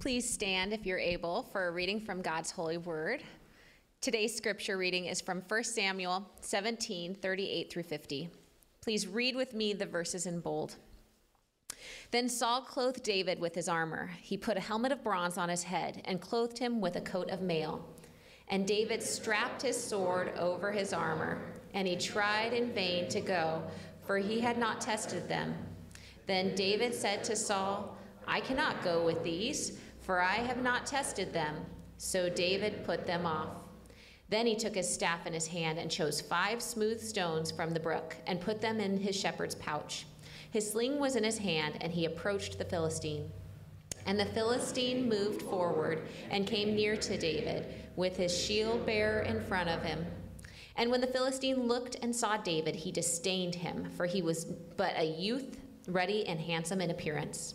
Please stand if you're able for a reading from God's holy word. Today's scripture reading is from 1 Samuel 17 38 through 50. Please read with me the verses in bold. Then Saul clothed David with his armor. He put a helmet of bronze on his head and clothed him with a coat of mail. And David strapped his sword over his armor, and he tried in vain to go, for he had not tested them. Then David said to Saul, I cannot go with these, for I have not tested them. So David put them off. Then he took his staff in his hand and chose five smooth stones from the brook and put them in his shepherd's pouch. His sling was in his hand, and he approached the Philistine. And the Philistine moved forward and came near to David, with his shield bearer in front of him. And when the Philistine looked and saw David, he disdained him, for he was but a youth, ready and handsome in appearance.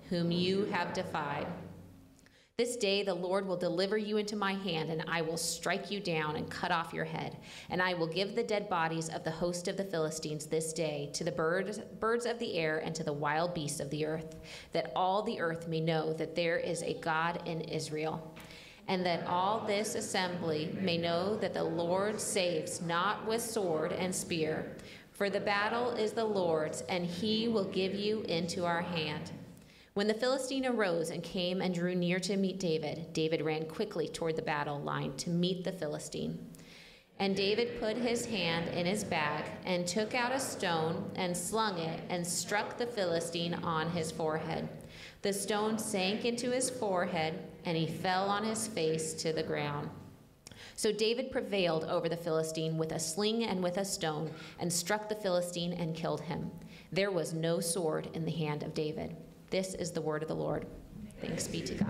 whom you have defied. This day the Lord will deliver you into my hand, and I will strike you down and cut off your head. And I will give the dead bodies of the host of the Philistines this day to the birds, birds of the air and to the wild beasts of the earth, that all the earth may know that there is a God in Israel. And that all this assembly may know that the Lord saves not with sword and spear, for the battle is the Lord's, and he will give you into our hand. When the Philistine arose and came and drew near to meet David, David ran quickly toward the battle line to meet the Philistine. And David put his hand in his bag and took out a stone and slung it and struck the Philistine on his forehead. The stone sank into his forehead and he fell on his face to the ground. So David prevailed over the Philistine with a sling and with a stone and struck the Philistine and killed him. There was no sword in the hand of David. This is the word of the Lord. Thanks be to God.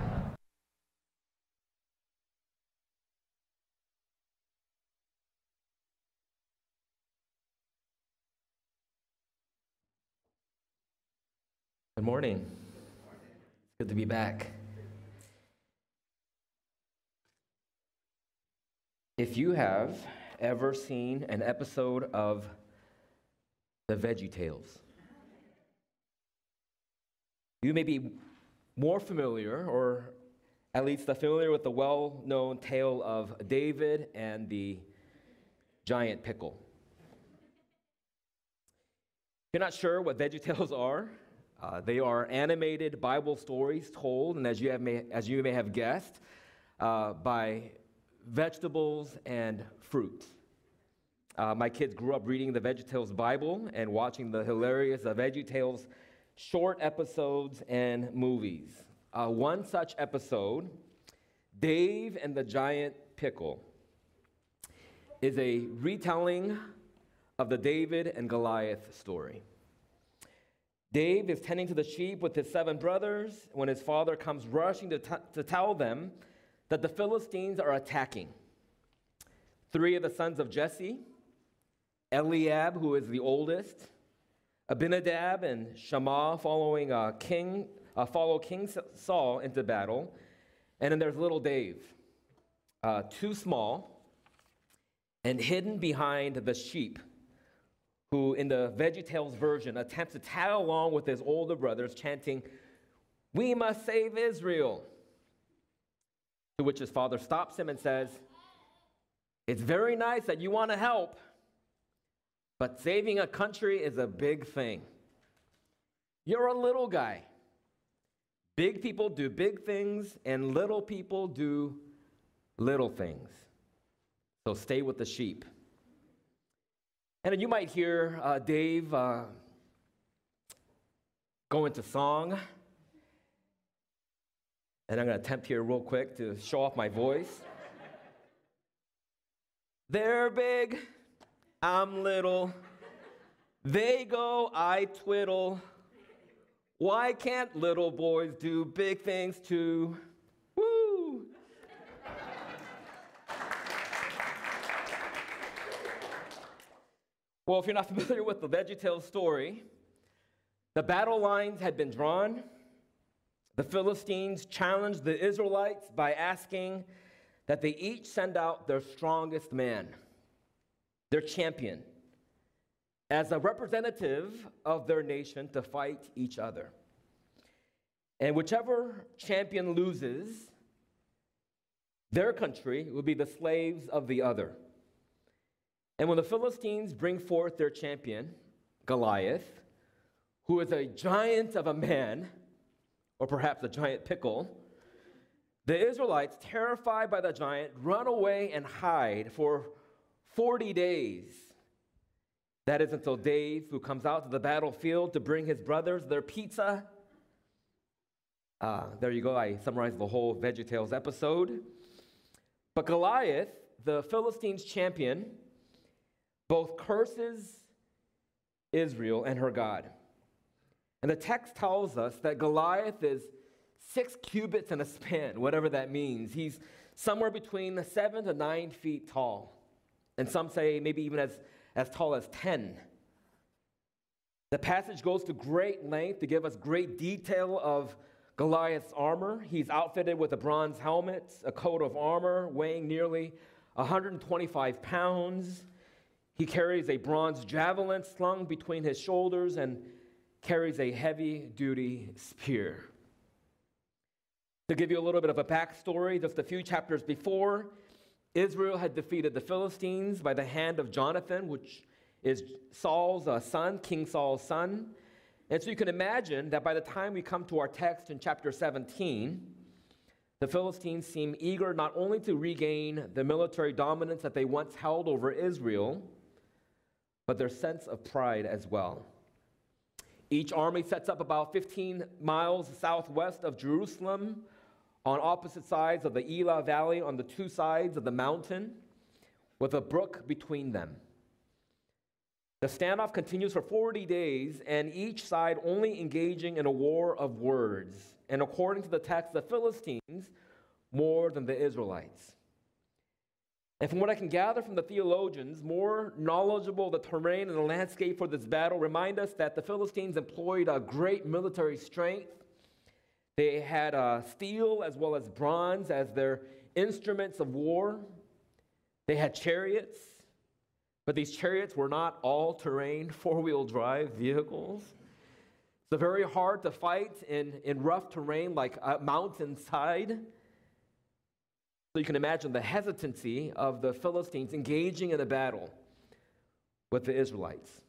Good morning. It's good to be back. If you have ever seen an episode of The Veggie Tales, you may be more familiar, or at least familiar with the well known tale of David and the giant pickle. If you're not sure what VeggieTales are, uh, they are animated Bible stories told, and as you, have may, as you may have guessed, uh, by vegetables and fruit. Uh, my kids grew up reading the VeggieTales Bible and watching the hilarious uh, VeggieTales short episodes and movies. Uh, one such episode, Dave and the Giant Pickle, is a retelling of the David and Goliath story. Dave is tending to the sheep with his seven brothers when his father comes rushing to, t- to tell them that the Philistines are attacking. Three of the sons of Jesse, Eliab, who is the oldest, Abinadab and Shammah following uh, King, uh, follow King Saul into battle. And then there's little Dave, uh, too small and hidden behind the sheep, who in the VeggieTales version attempts to tag along with his older brothers, chanting, We must save Israel. To which his father stops him and says, It's very nice that you want to help. But saving a country is a big thing. You're a little guy. Big people do big things, and little people do little things. So stay with the sheep. And you might hear uh, Dave uh, go into song. And I'm going to attempt here real quick to show off my voice. They're big I'm little. They go, I twiddle. Why can't little boys do big things too? Woo! well, if you're not familiar with the VeggieTales story, the battle lines had been drawn. The Philistines challenged the Israelites by asking that they each send out their strongest man their champion, as a representative of their nation to fight each other. And whichever champion loses, their country will be the slaves of the other. And when the Philistines bring forth their champion, Goliath, who is a giant of a man, or perhaps a giant pickle, the Israelites, terrified by the giant, run away and hide for 40 days. That is until Dave, who comes out to the battlefield to bring his brothers their pizza. Uh, there you go, I summarized the whole VeggieTales episode. But Goliath, the Philistines' champion, both curses Israel and her God. And the text tells us that Goliath is six cubits and a span, whatever that means. He's somewhere between seven to nine feet tall. And some say maybe even as, as tall as 10. The passage goes to great length to give us great detail of Goliath's armor. He's outfitted with a bronze helmet, a coat of armor weighing nearly 125 pounds. He carries a bronze javelin slung between his shoulders and carries a heavy duty spear. To give you a little bit of a backstory, just a few chapters before, Israel had defeated the Philistines by the hand of Jonathan, which is Saul's uh, son, King Saul's son. And so you can imagine that by the time we come to our text in chapter 17, the Philistines seem eager not only to regain the military dominance that they once held over Israel, but their sense of pride as well. Each army sets up about 15 miles southwest of Jerusalem on opposite sides of the Elah Valley on the two sides of the mountain with a brook between them. The standoff continues for 40 days, and each side only engaging in a war of words. And according to the text, the Philistines more than the Israelites. And from what I can gather from the theologians, more knowledgeable of the terrain and the landscape for this battle, remind us that the Philistines employed a great military strength. They had uh, steel as well as bronze as their instruments of war. They had chariots, but these chariots were not all terrain, four wheel drive vehicles. So, very hard to fight in, in rough terrain like a mountainside. So you can imagine the hesitancy of the Philistines engaging in a battle with the Israelites.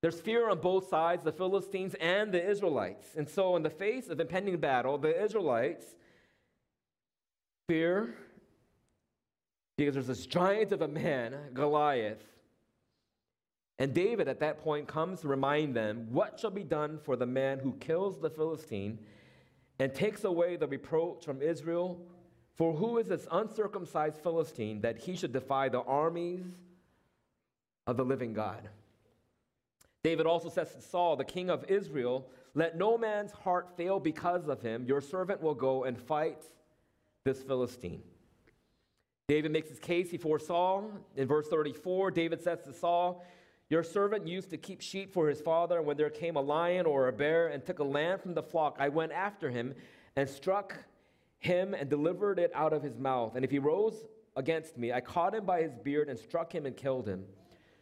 There's fear on both sides, the Philistines and the Israelites. And so, in the face of impending battle, the Israelites fear because there's this giant of a man, Goliath. And David at that point comes to remind them what shall be done for the man who kills the Philistine and takes away the reproach from Israel for who is this uncircumcised Philistine that he should defy the armies of the living God? David also says to Saul, the king of Israel, Let no man's heart fail because of him. Your servant will go and fight this Philistine. David makes his case before Saul. In verse 34, David says to Saul, Your servant used to keep sheep for his father, and when there came a lion or a bear and took a lamb from the flock, I went after him and struck him and delivered it out of his mouth. And if he rose against me, I caught him by his beard and struck him and killed him.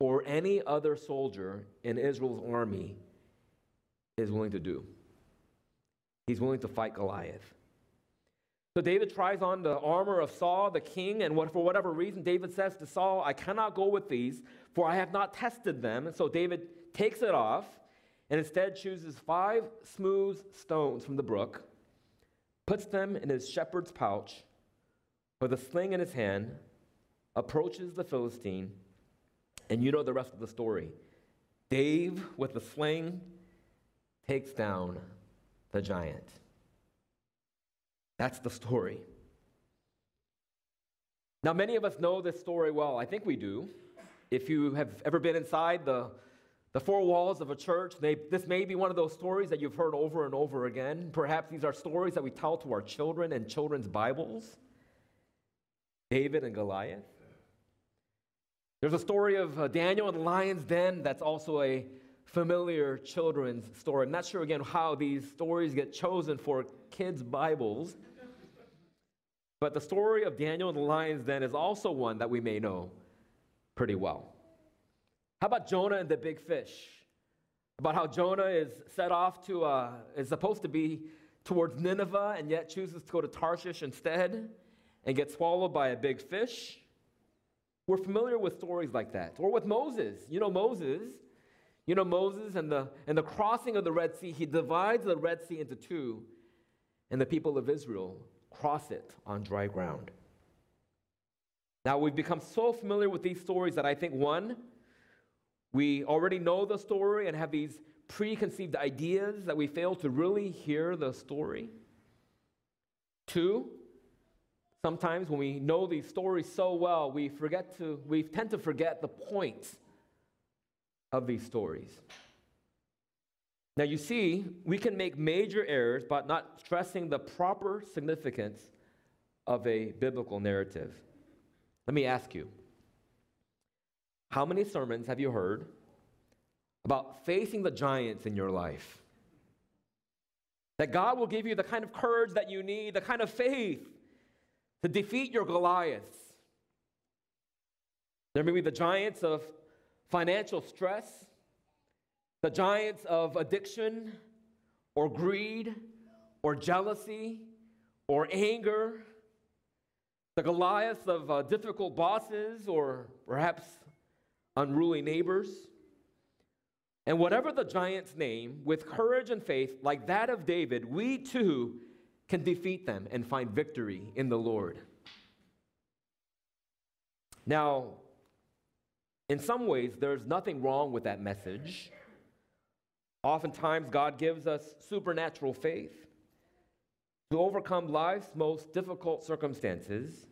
or any other soldier in Israel's army is willing to do. He's willing to fight Goliath. So David tries on the armor of Saul, the king, and what, for whatever reason, David says to Saul, I cannot go with these, for I have not tested them. And so David takes it off and instead chooses five smooth stones from the brook puts them in his shepherd's pouch with a sling in his hand, approaches the Philistine, and you know the rest of the story. Dave with the sling takes down the giant. That's the story. Now, many of us know this story well. I think we do. If you have ever been inside the, the four walls of a church, they, this may be one of those stories that you've heard over and over again. Perhaps these are stories that we tell to our children in children's Bibles David and Goliath. There's a story of uh, Daniel in the lion's den that's also a familiar children's story. I'm not sure again how these stories get chosen for kids' Bibles. But the story of Daniel and the lion's den is also one that we may know pretty well. How about Jonah and the big fish? About how Jonah is set off to, uh, is supposed to be towards Nineveh and yet chooses to go to Tarshish instead and get swallowed by a big fish. We're familiar with stories like that. Or with Moses. You know Moses. You know Moses and the, and the crossing of the Red Sea. He divides the Red Sea into two, and the people of Israel cross it on dry ground. Now, we've become so familiar with these stories that I think one, we already know the story and have these preconceived ideas that we fail to really hear the story. Two, sometimes when we know these stories so well, we forget to, we tend to forget the point of these stories. Now, you see, we can make major errors by not stressing the proper significance of a biblical narrative. Let me ask you how many sermons have you heard about facing the giants in your life? That God will give you the kind of courage that you need, the kind of faith to defeat your Goliaths. There may be the giants of financial stress, the giants of addiction or greed or jealousy or anger, the Goliaths of uh, difficult bosses or perhaps unruly neighbors. And whatever the giant's name, with courage and faith like that of David, we too can defeat them and find victory in the Lord. Now, in some ways, there's nothing wrong with that message. Oftentimes, God gives us supernatural faith to overcome life's most difficult circumstances.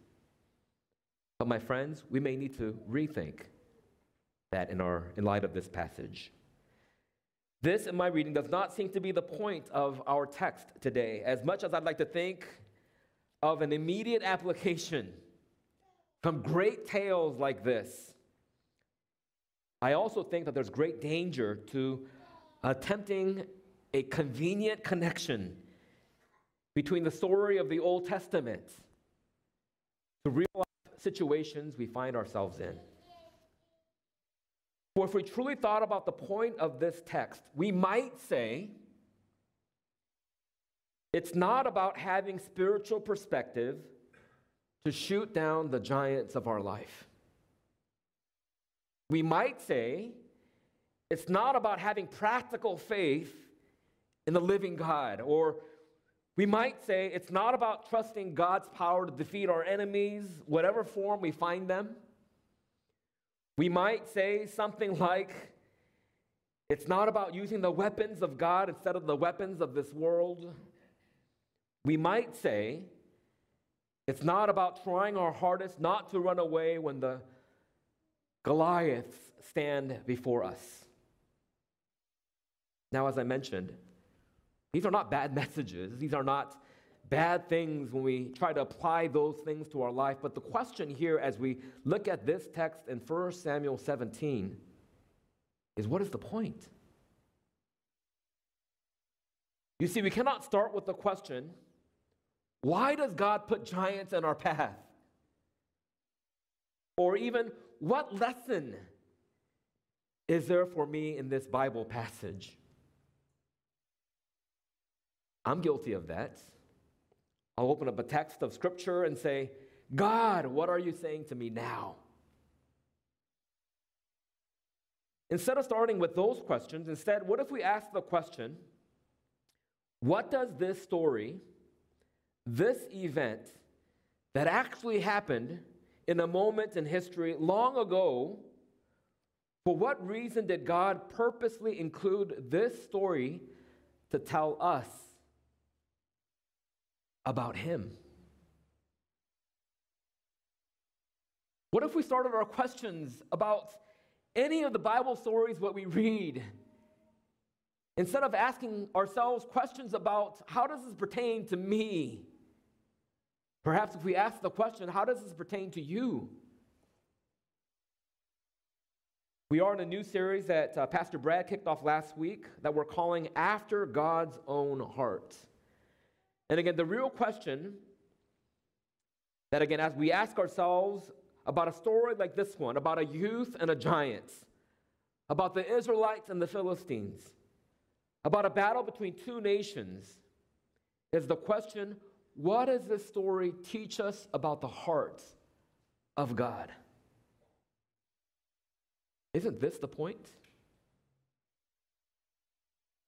But, my friends, we may need to rethink that in, our, in light of this passage. This, in my reading, does not seem to be the point of our text today, as much as I'd like to think of an immediate application from great tales like this I also think that there's great danger to attempting a convenient connection between the story of the Old Testament to real life situations we find ourselves in. For if we truly thought about the point of this text, we might say it's not about having spiritual perspective to shoot down the giants of our life. We might say it's not about having practical faith in the living God, or we might say it's not about trusting God's power to defeat our enemies, whatever form we find them. We might say something like, it's not about using the weapons of God instead of the weapons of this world. We might say, it's not about trying our hardest not to run away when the Goliaths stand before us. Now, as I mentioned, these are not bad messages. These are not bad things when we try to apply those things to our life. But the question here, as we look at this text in 1 Samuel 17, is what is the point? You see, we cannot start with the question why does God put giants in our path? Or even, what lesson is there for me in this Bible passage? I'm guilty of that. I'll open up a text of scripture and say, God, what are you saying to me now? Instead of starting with those questions, instead, what if we ask the question, what does this story, this event that actually happened in a moment in history long ago For what reason did God purposely include this story to tell us about Him? What if we started our questions about any of the Bible stories what we read? Instead of asking ourselves questions about how does this pertain to me? Perhaps if we ask the question, how does this pertain to you? We are in a new series that uh, Pastor Brad kicked off last week that we're calling After God's Own Heart. And again, the real question that, again, as we ask ourselves about a story like this one, about a youth and a giant, about the Israelites and the Philistines, about a battle between two nations, is the question what does this story teach us about the heart of God? Isn't this the point?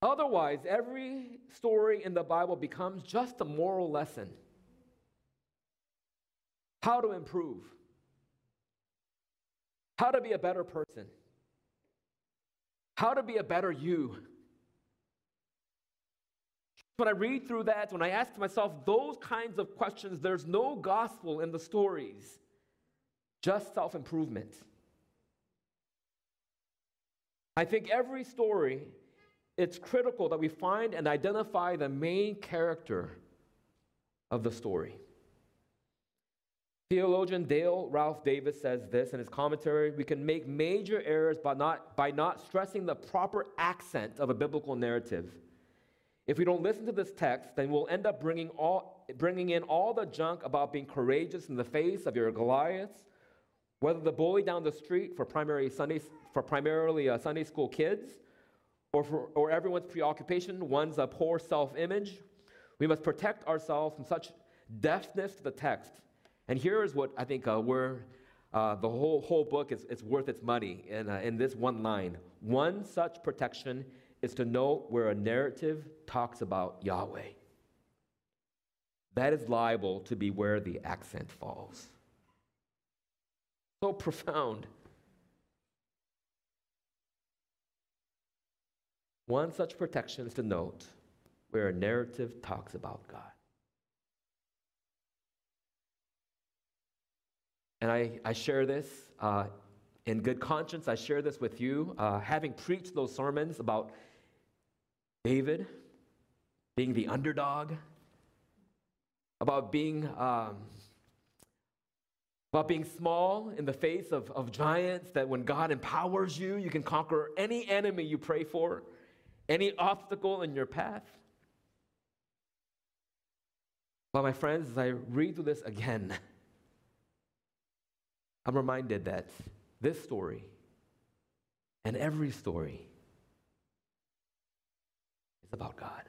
Otherwise, every story in the Bible becomes just a moral lesson. How to improve, how to be a better person, how to be a better you. When I read through that, when I ask myself those kinds of questions, there's no gospel in the stories, just self improvement. I think every story, it's critical that we find and identify the main character of the story. Theologian Dale Ralph Davis says this in his commentary we can make major errors by not, by not stressing the proper accent of a biblical narrative. If we don't listen to this text, then we'll end up bringing, all, bringing in all the junk about being courageous in the face of your Goliaths, whether the bully down the street for primary Sunday, for primarily uh, Sunday school kids, or for or everyone's preoccupation, one's a poor self-image. We must protect ourselves from such deafness to the text. And here is what I think uh, where uh, the whole, whole book is it's worth its money in, uh, in this one line. One such protection is to know where a narrative talks about Yahweh. That is liable to be where the accent falls. So profound. One such protection is to note where a narrative talks about God. And I, I share this uh, in good conscience. I share this with you, uh, having preached those sermons about David being the underdog, about being, um, about being small in the face of, of giants, that when God empowers you, you can conquer any enemy you pray for any obstacle in your path. But, my friends, as I read through this again, I'm reminded that this story and every story is about God.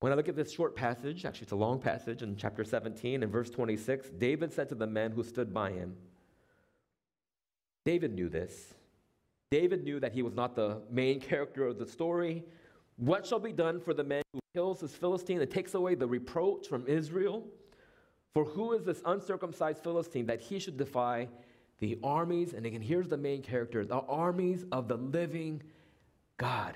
When I look at this short passage, actually, it's a long passage in chapter 17 and verse 26, David said to the men who stood by him, David knew this. David knew that he was not the main character of the story. What shall be done for the man who kills this Philistine and takes away the reproach from Israel? For who is this uncircumcised Philistine that he should defy the armies? And again, here's the main character the armies of the living God.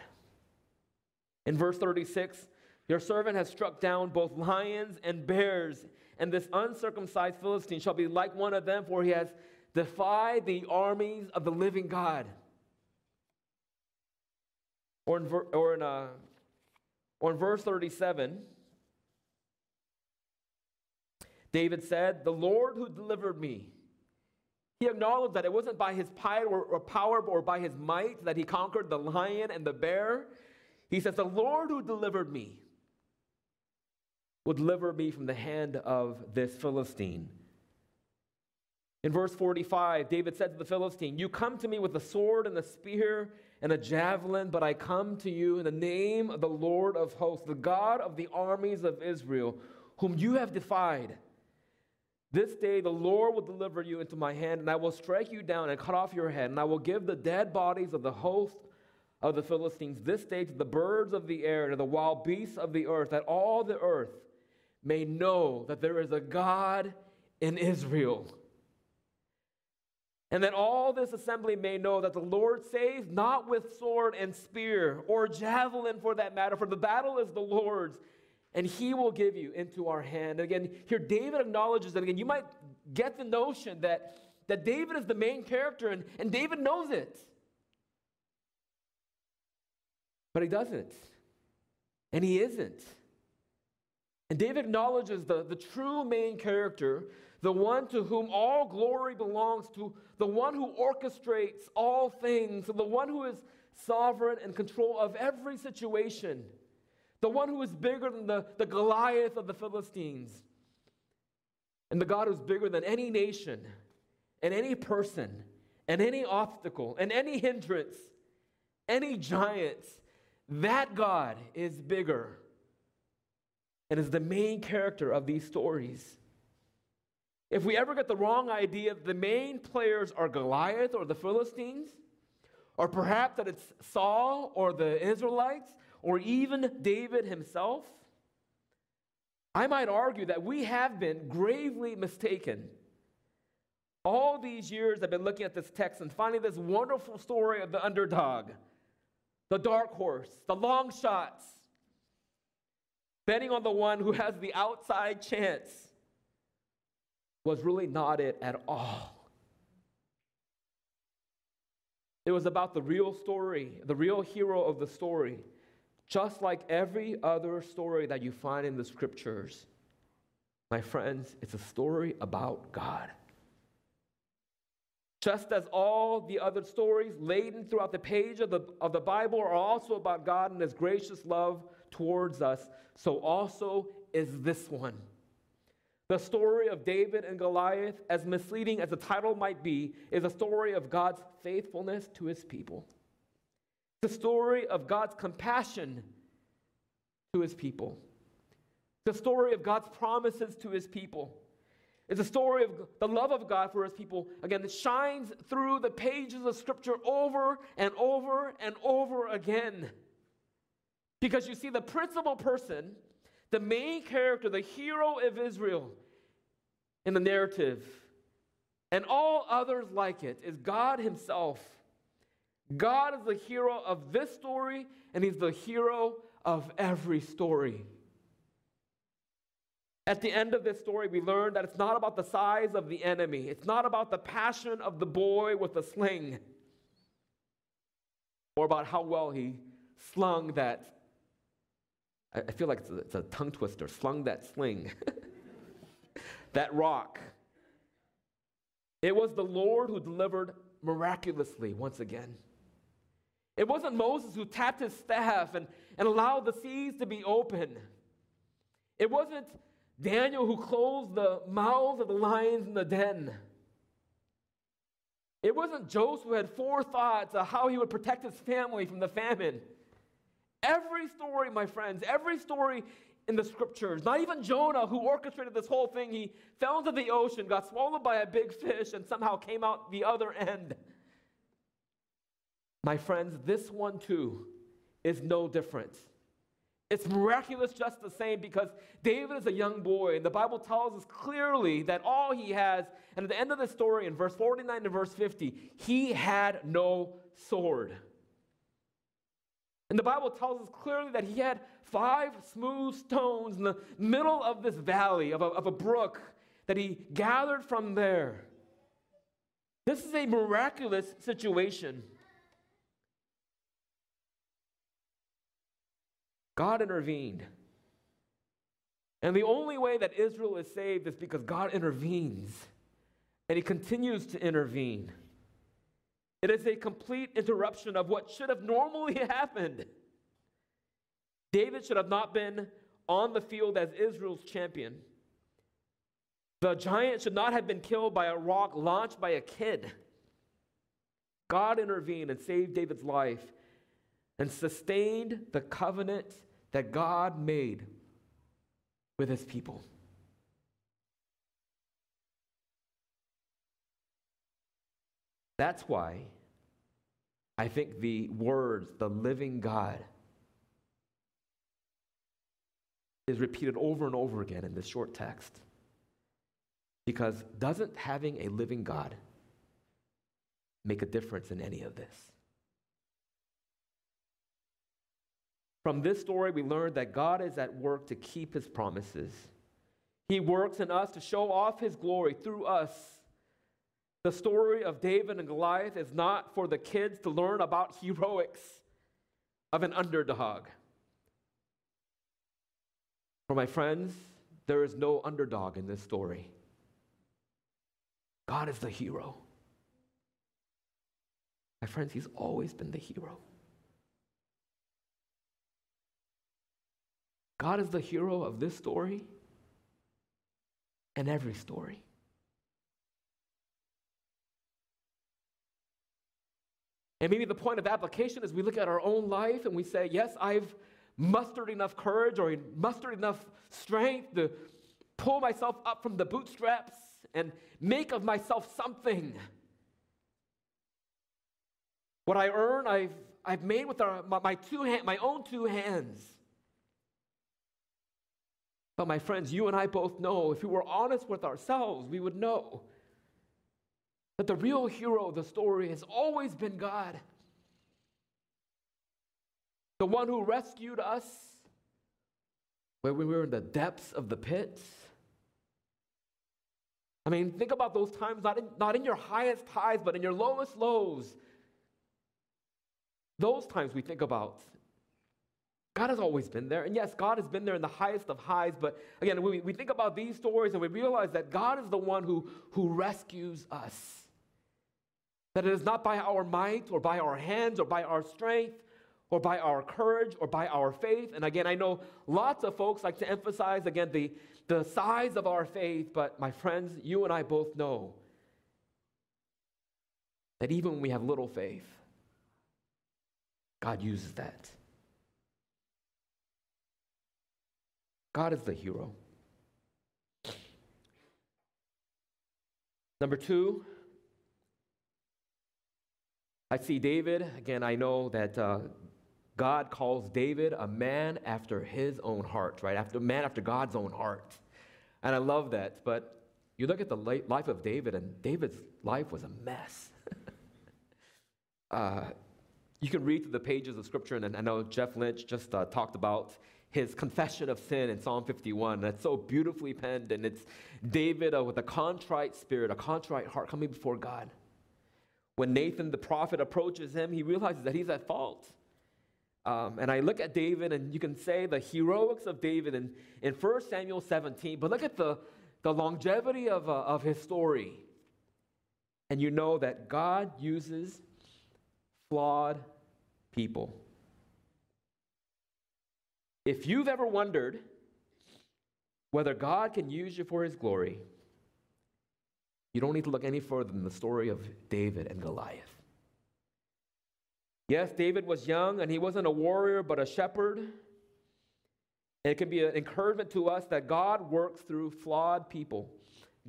In verse 36, your servant has struck down both lions and bears, and this uncircumcised Philistine shall be like one of them, for he has defy the armies of the living God. Or in, or in, uh, or in verse 37, David said, The Lord who delivered me. He acknowledged that it wasn't by his power or by his might that he conquered the lion and the bear. He says, The Lord who delivered me will deliver me from the hand of this Philistine. In verse 45, David said to the Philistine, You come to me with a sword and a spear and a javelin, but I come to you in the name of the Lord of hosts, the God of the armies of Israel, whom you have defied. This day the Lord will deliver you into my hand, and I will strike you down and cut off your head, and I will give the dead bodies of the host of the Philistines this day to the birds of the air and to the wild beasts of the earth, that all the earth may know that there is a God in Israel. And that all this assembly may know that the Lord saves not with sword and spear or javelin for that matter, for the battle is the Lord's, and he will give you into our hand. And again, here David acknowledges that again, you might get the notion that, that David is the main character, and, and David knows it. But he doesn't. And he isn't. And David acknowledges the, the true main character, the one to whom all glory belongs to, the one who orchestrates all things, the one who is sovereign and control of every situation, the one who is bigger than the, the Goliath of the Philistines, and the God who's bigger than any nation and any person and any obstacle and any hindrance, any giants. That God is bigger and is the main character of these stories. If we ever get the wrong idea that the main players are Goliath or the Philistines, or perhaps that it's Saul or the Israelites, or even David himself, I might argue that we have been gravely mistaken. All these years I've been looking at this text and finding this wonderful story of the underdog, the dark horse, the long shots, betting on the one who has the outside chance was really not it at all. It was about the real story, the real hero of the story, just like every other story that you find in the scriptures. My friends, it's a story about God. Just as all the other stories laden throughout the page of the, of the Bible are also about God and His gracious love towards us, so also is this one. The story of David and Goliath, as misleading as the title might be, is a story of God's faithfulness to his people. The story of God's compassion to his people. The story of God's promises to his people. It's a story of the love of God for his people. Again, it shines through the pages of Scripture over and over and over again. Because you see, the principal person the main character, the hero of Israel in the narrative, and all others like it, is God Himself. God is the hero of this story, and He's the hero of every story. At the end of this story, we learn that it's not about the size of the enemy, it's not about the passion of the boy with the sling, or about how well he slung that I, feel like it's a, it's a tongue twister, slung that sling, that rock. It was the Lord who delivered miraculously once again. It wasn't Moses who tapped his staff and, and allowed the seas to be open. It wasn't Daniel who closed the mouths of the lions in the den. It wasn't Joseph who had forethought of how he would protect his family from the famine. Every story, my friends, every story in the scriptures, not even Jonah, who orchestrated this whole thing, he fell into the ocean, got swallowed by a big fish, and somehow came out the other end. My friends, this one too is no different. It's miraculous just the same because David is a young boy, and the Bible tells us clearly that all he has, and at the end of the story, in verse 49 to verse 50, he had no sword. And the Bible tells us clearly that he had five smooth stones in the middle of this valley of a, of a brook that he gathered from there. This is a miraculous situation. God intervened. And the only way that Israel is saved is because God intervenes. And he continues to intervene. It is a complete interruption of what should have normally happened. David should have not been on the field as Israel's champion. The giant should not have been killed by a rock launched by a kid. God intervened and saved David's life and sustained the covenant that God made with his people. That's why I think the words, the living God, is repeated over and over again in this short text. Because doesn't having a living God make a difference in any of this? From this story, we learn that God is at work to keep his promises. He works in us to show off his glory through us. The story of David and Goliath is not for the kids to learn about heroics of an underdog. For my friends, there is no underdog in this story. God is the hero. My friends, He's always been the hero. God is the hero of this story and every story. And maybe the point of application is we look at our own life and we say, Yes, I've mustered enough courage or mustered enough strength to pull myself up from the bootstraps and make of myself something. What I earn, I've, I've made with our, my, my, two hand, my own two hands. But my friends, you and I both know, if we were honest with ourselves, we would know that the real hero of the story has always been God. The one who rescued us when we were in the depths of the pits. I mean, think about those times, not in, not in your highest highs, but in your lowest lows. Those times we think about. God has always been there. And yes, God has been there in the highest of highs. But again, we, we think about these stories and we realize that God is the one who, who rescues us. That it is not by our might or by our hands or by our strength or by our courage or by our faith. And again, I know lots of folks like to emphasize, again, the, the size of our faith. But my friends, you and I both know that even when we have little faith, God uses that. God is the hero. Number two, I see David. Again, I know that uh, God calls David a man after his own heart, right? After man after God's own heart. And I love that. But you look at the life of David, and David's life was a mess. uh, you can read through the pages of Scripture, and I know Jeff Lynch just uh, talked about his confession of sin in Psalm 51. That's so beautifully penned, and it's David uh, with a contrite spirit, a contrite heart coming before God. When Nathan the prophet approaches him, he realizes that he's at fault. Um, and I look at David, and you can say the heroics of David in, in 1 Samuel 17, but look at the, the longevity of, uh, of his story. And you know that God uses flawed people. If you've ever wondered whether God can use you for his glory, you don't need to look any further than the story of David and Goliath. Yes, David was young and he wasn't a warrior but a shepherd. And it can be an encouragement to us that God works through flawed people.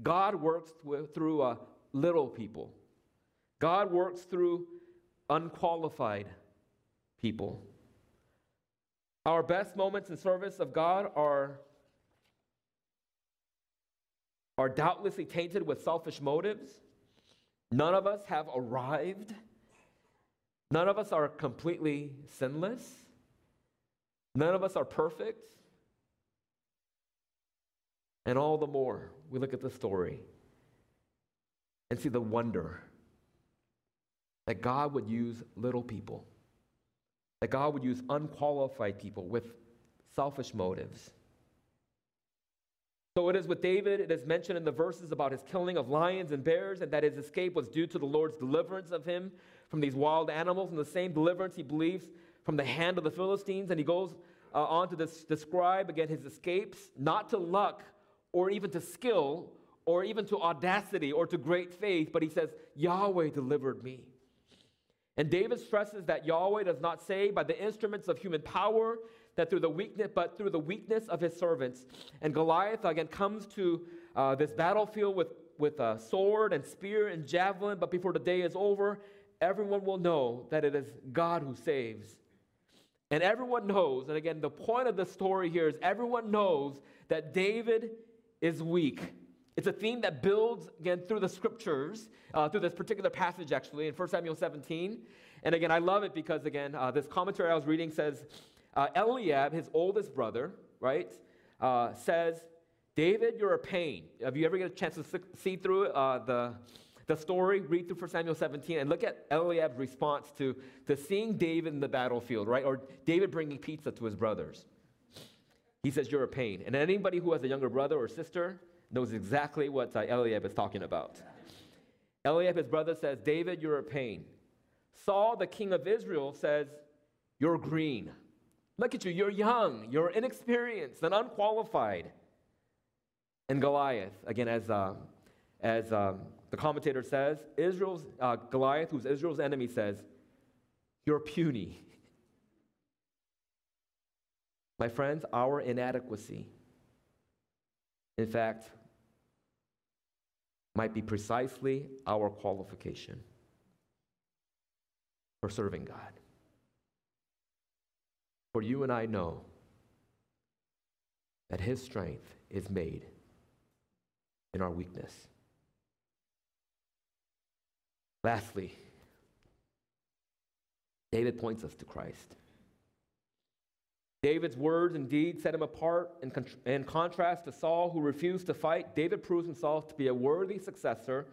God works through uh, little people. God works through unqualified people. Our best moments in service of God are are doubtlessly tainted with selfish motives. None of us have arrived. None of us are completely sinless. None of us are perfect. And all the more, we look at the story and see the wonder that God would use little people, that God would use unqualified people with selfish motives so it is with David, it is mentioned in the verses about his killing of lions and bears, and that his escape was due to the Lord's deliverance of him from these wild animals, and the same deliverance he believes from the hand of the Philistines. And he goes uh, on to this, describe again his escapes, not to luck or even to skill or even to audacity or to great faith, but he says, Yahweh delivered me. And David stresses that Yahweh does not say by the instruments of human power, that through the weakness, but through the weakness of his servants. And Goliath again comes to uh, this battlefield with, with a sword and spear and javelin, but before the day is over, everyone will know that it is God who saves. And everyone knows, and again, the point of the story here is everyone knows that David is weak. It's a theme that builds again through the scriptures, uh, through this particular passage actually in 1 Samuel 17. And again, I love it because again, uh, this commentary I was reading says uh, Eliab, his oldest brother, right, uh, says, David, you're a pain. Have you ever get a chance to see through uh, the, the story? Read through 1 Samuel 17 and look at Eliab's response to, to seeing David in the battlefield, right? Or David bringing pizza to his brothers. He says, You're a pain. And anybody who has a younger brother or sister knows exactly what uh, Eliab is talking about. Eliab, his brother, says, David, you're a pain. Saul, the king of Israel, says, You're green. Look at you, you're young, you're inexperienced and unqualified. And Goliath, again, as, uh, as um, the commentator says, Israel's, uh, Goliath, who's Israel's enemy, says, You're puny. My friends, our inadequacy, in fact, might be precisely our qualification for serving God. For you and I know that His strength is made in our weakness. Lastly, David points us to Christ. David's words and deeds set him apart in, con- in contrast to Saul, who refused to fight. David proves himself to be a worthy successor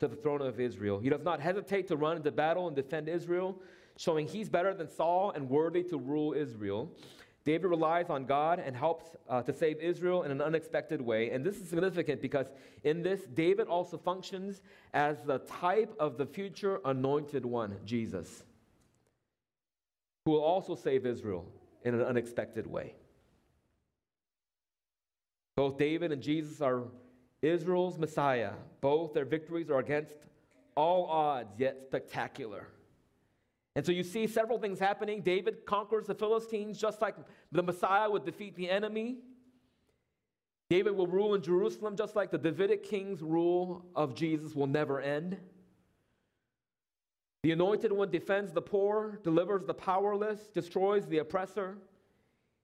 to the throne of Israel. He does not hesitate to run into battle and defend Israel, showing he's better than Saul and worthy to rule Israel. David relies on God and helps uh, to save Israel in an unexpected way. And this is significant because in this, David also functions as the type of the future anointed one, Jesus, who will also save Israel in an unexpected way. Both David and Jesus are Israel's Messiah. Both their victories are against all odds, yet spectacular. And so you see several things happening. David conquers the Philistines just like the Messiah would defeat the enemy. David will rule in Jerusalem just like the Davidic king's rule of Jesus will never end. The anointed one defends the poor, delivers the powerless, destroys the oppressor.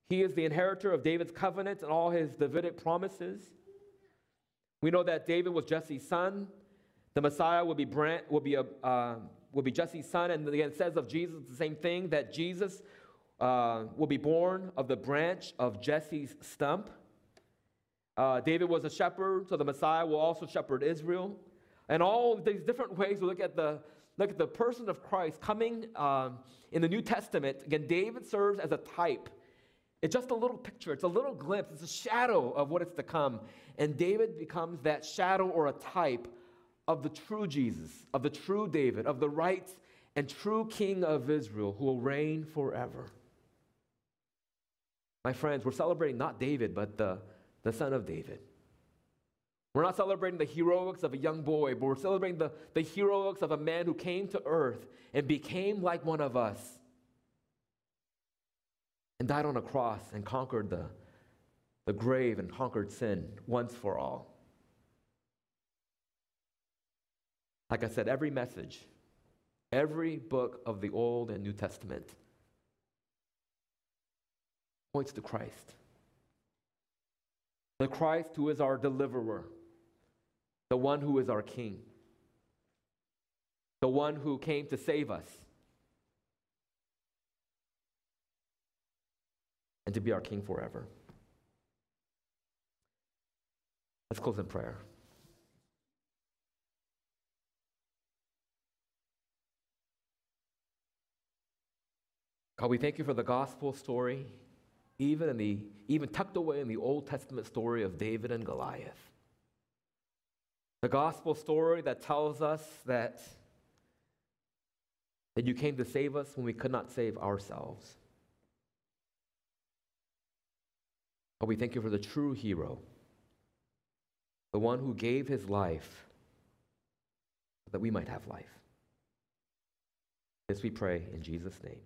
He is the inheritor of David's covenant and all his Davidic promises. We know that David was Jesse's son. The Messiah will be, Brant, will be, a, uh, will be Jesse's son. And again, it says of Jesus the same thing that Jesus uh, will be born of the branch of Jesse's stump. Uh, David was a shepherd, so the Messiah will also shepherd Israel. And all these different ways we look at the, look at the person of Christ coming um, in the New Testament. Again, David serves as a type. It's just a little picture, it's a little glimpse, it's a shadow of what is to come. And David becomes that shadow or a type of the true Jesus, of the true David, of the right and true King of Israel who will reign forever. My friends, we're celebrating not David, but the, the son of David. We're not celebrating the heroics of a young boy, but we're celebrating the, the heroics of a man who came to earth and became like one of us and died on a cross and conquered the, the grave and conquered sin once for all. Like I said, every message, every book of the Old and New Testament points to Christ. The Christ who is our deliverer, the one who is our king, the one who came to save us and to be our king forever. Let's close in prayer. God, we thank you for the gospel story, even in the even tucked away in the Old Testament story of David and Goliath. The gospel story that tells us that, that you came to save us when we could not save ourselves. But we thank you for the true hero, the one who gave his life that we might have life. This we pray in Jesus' name.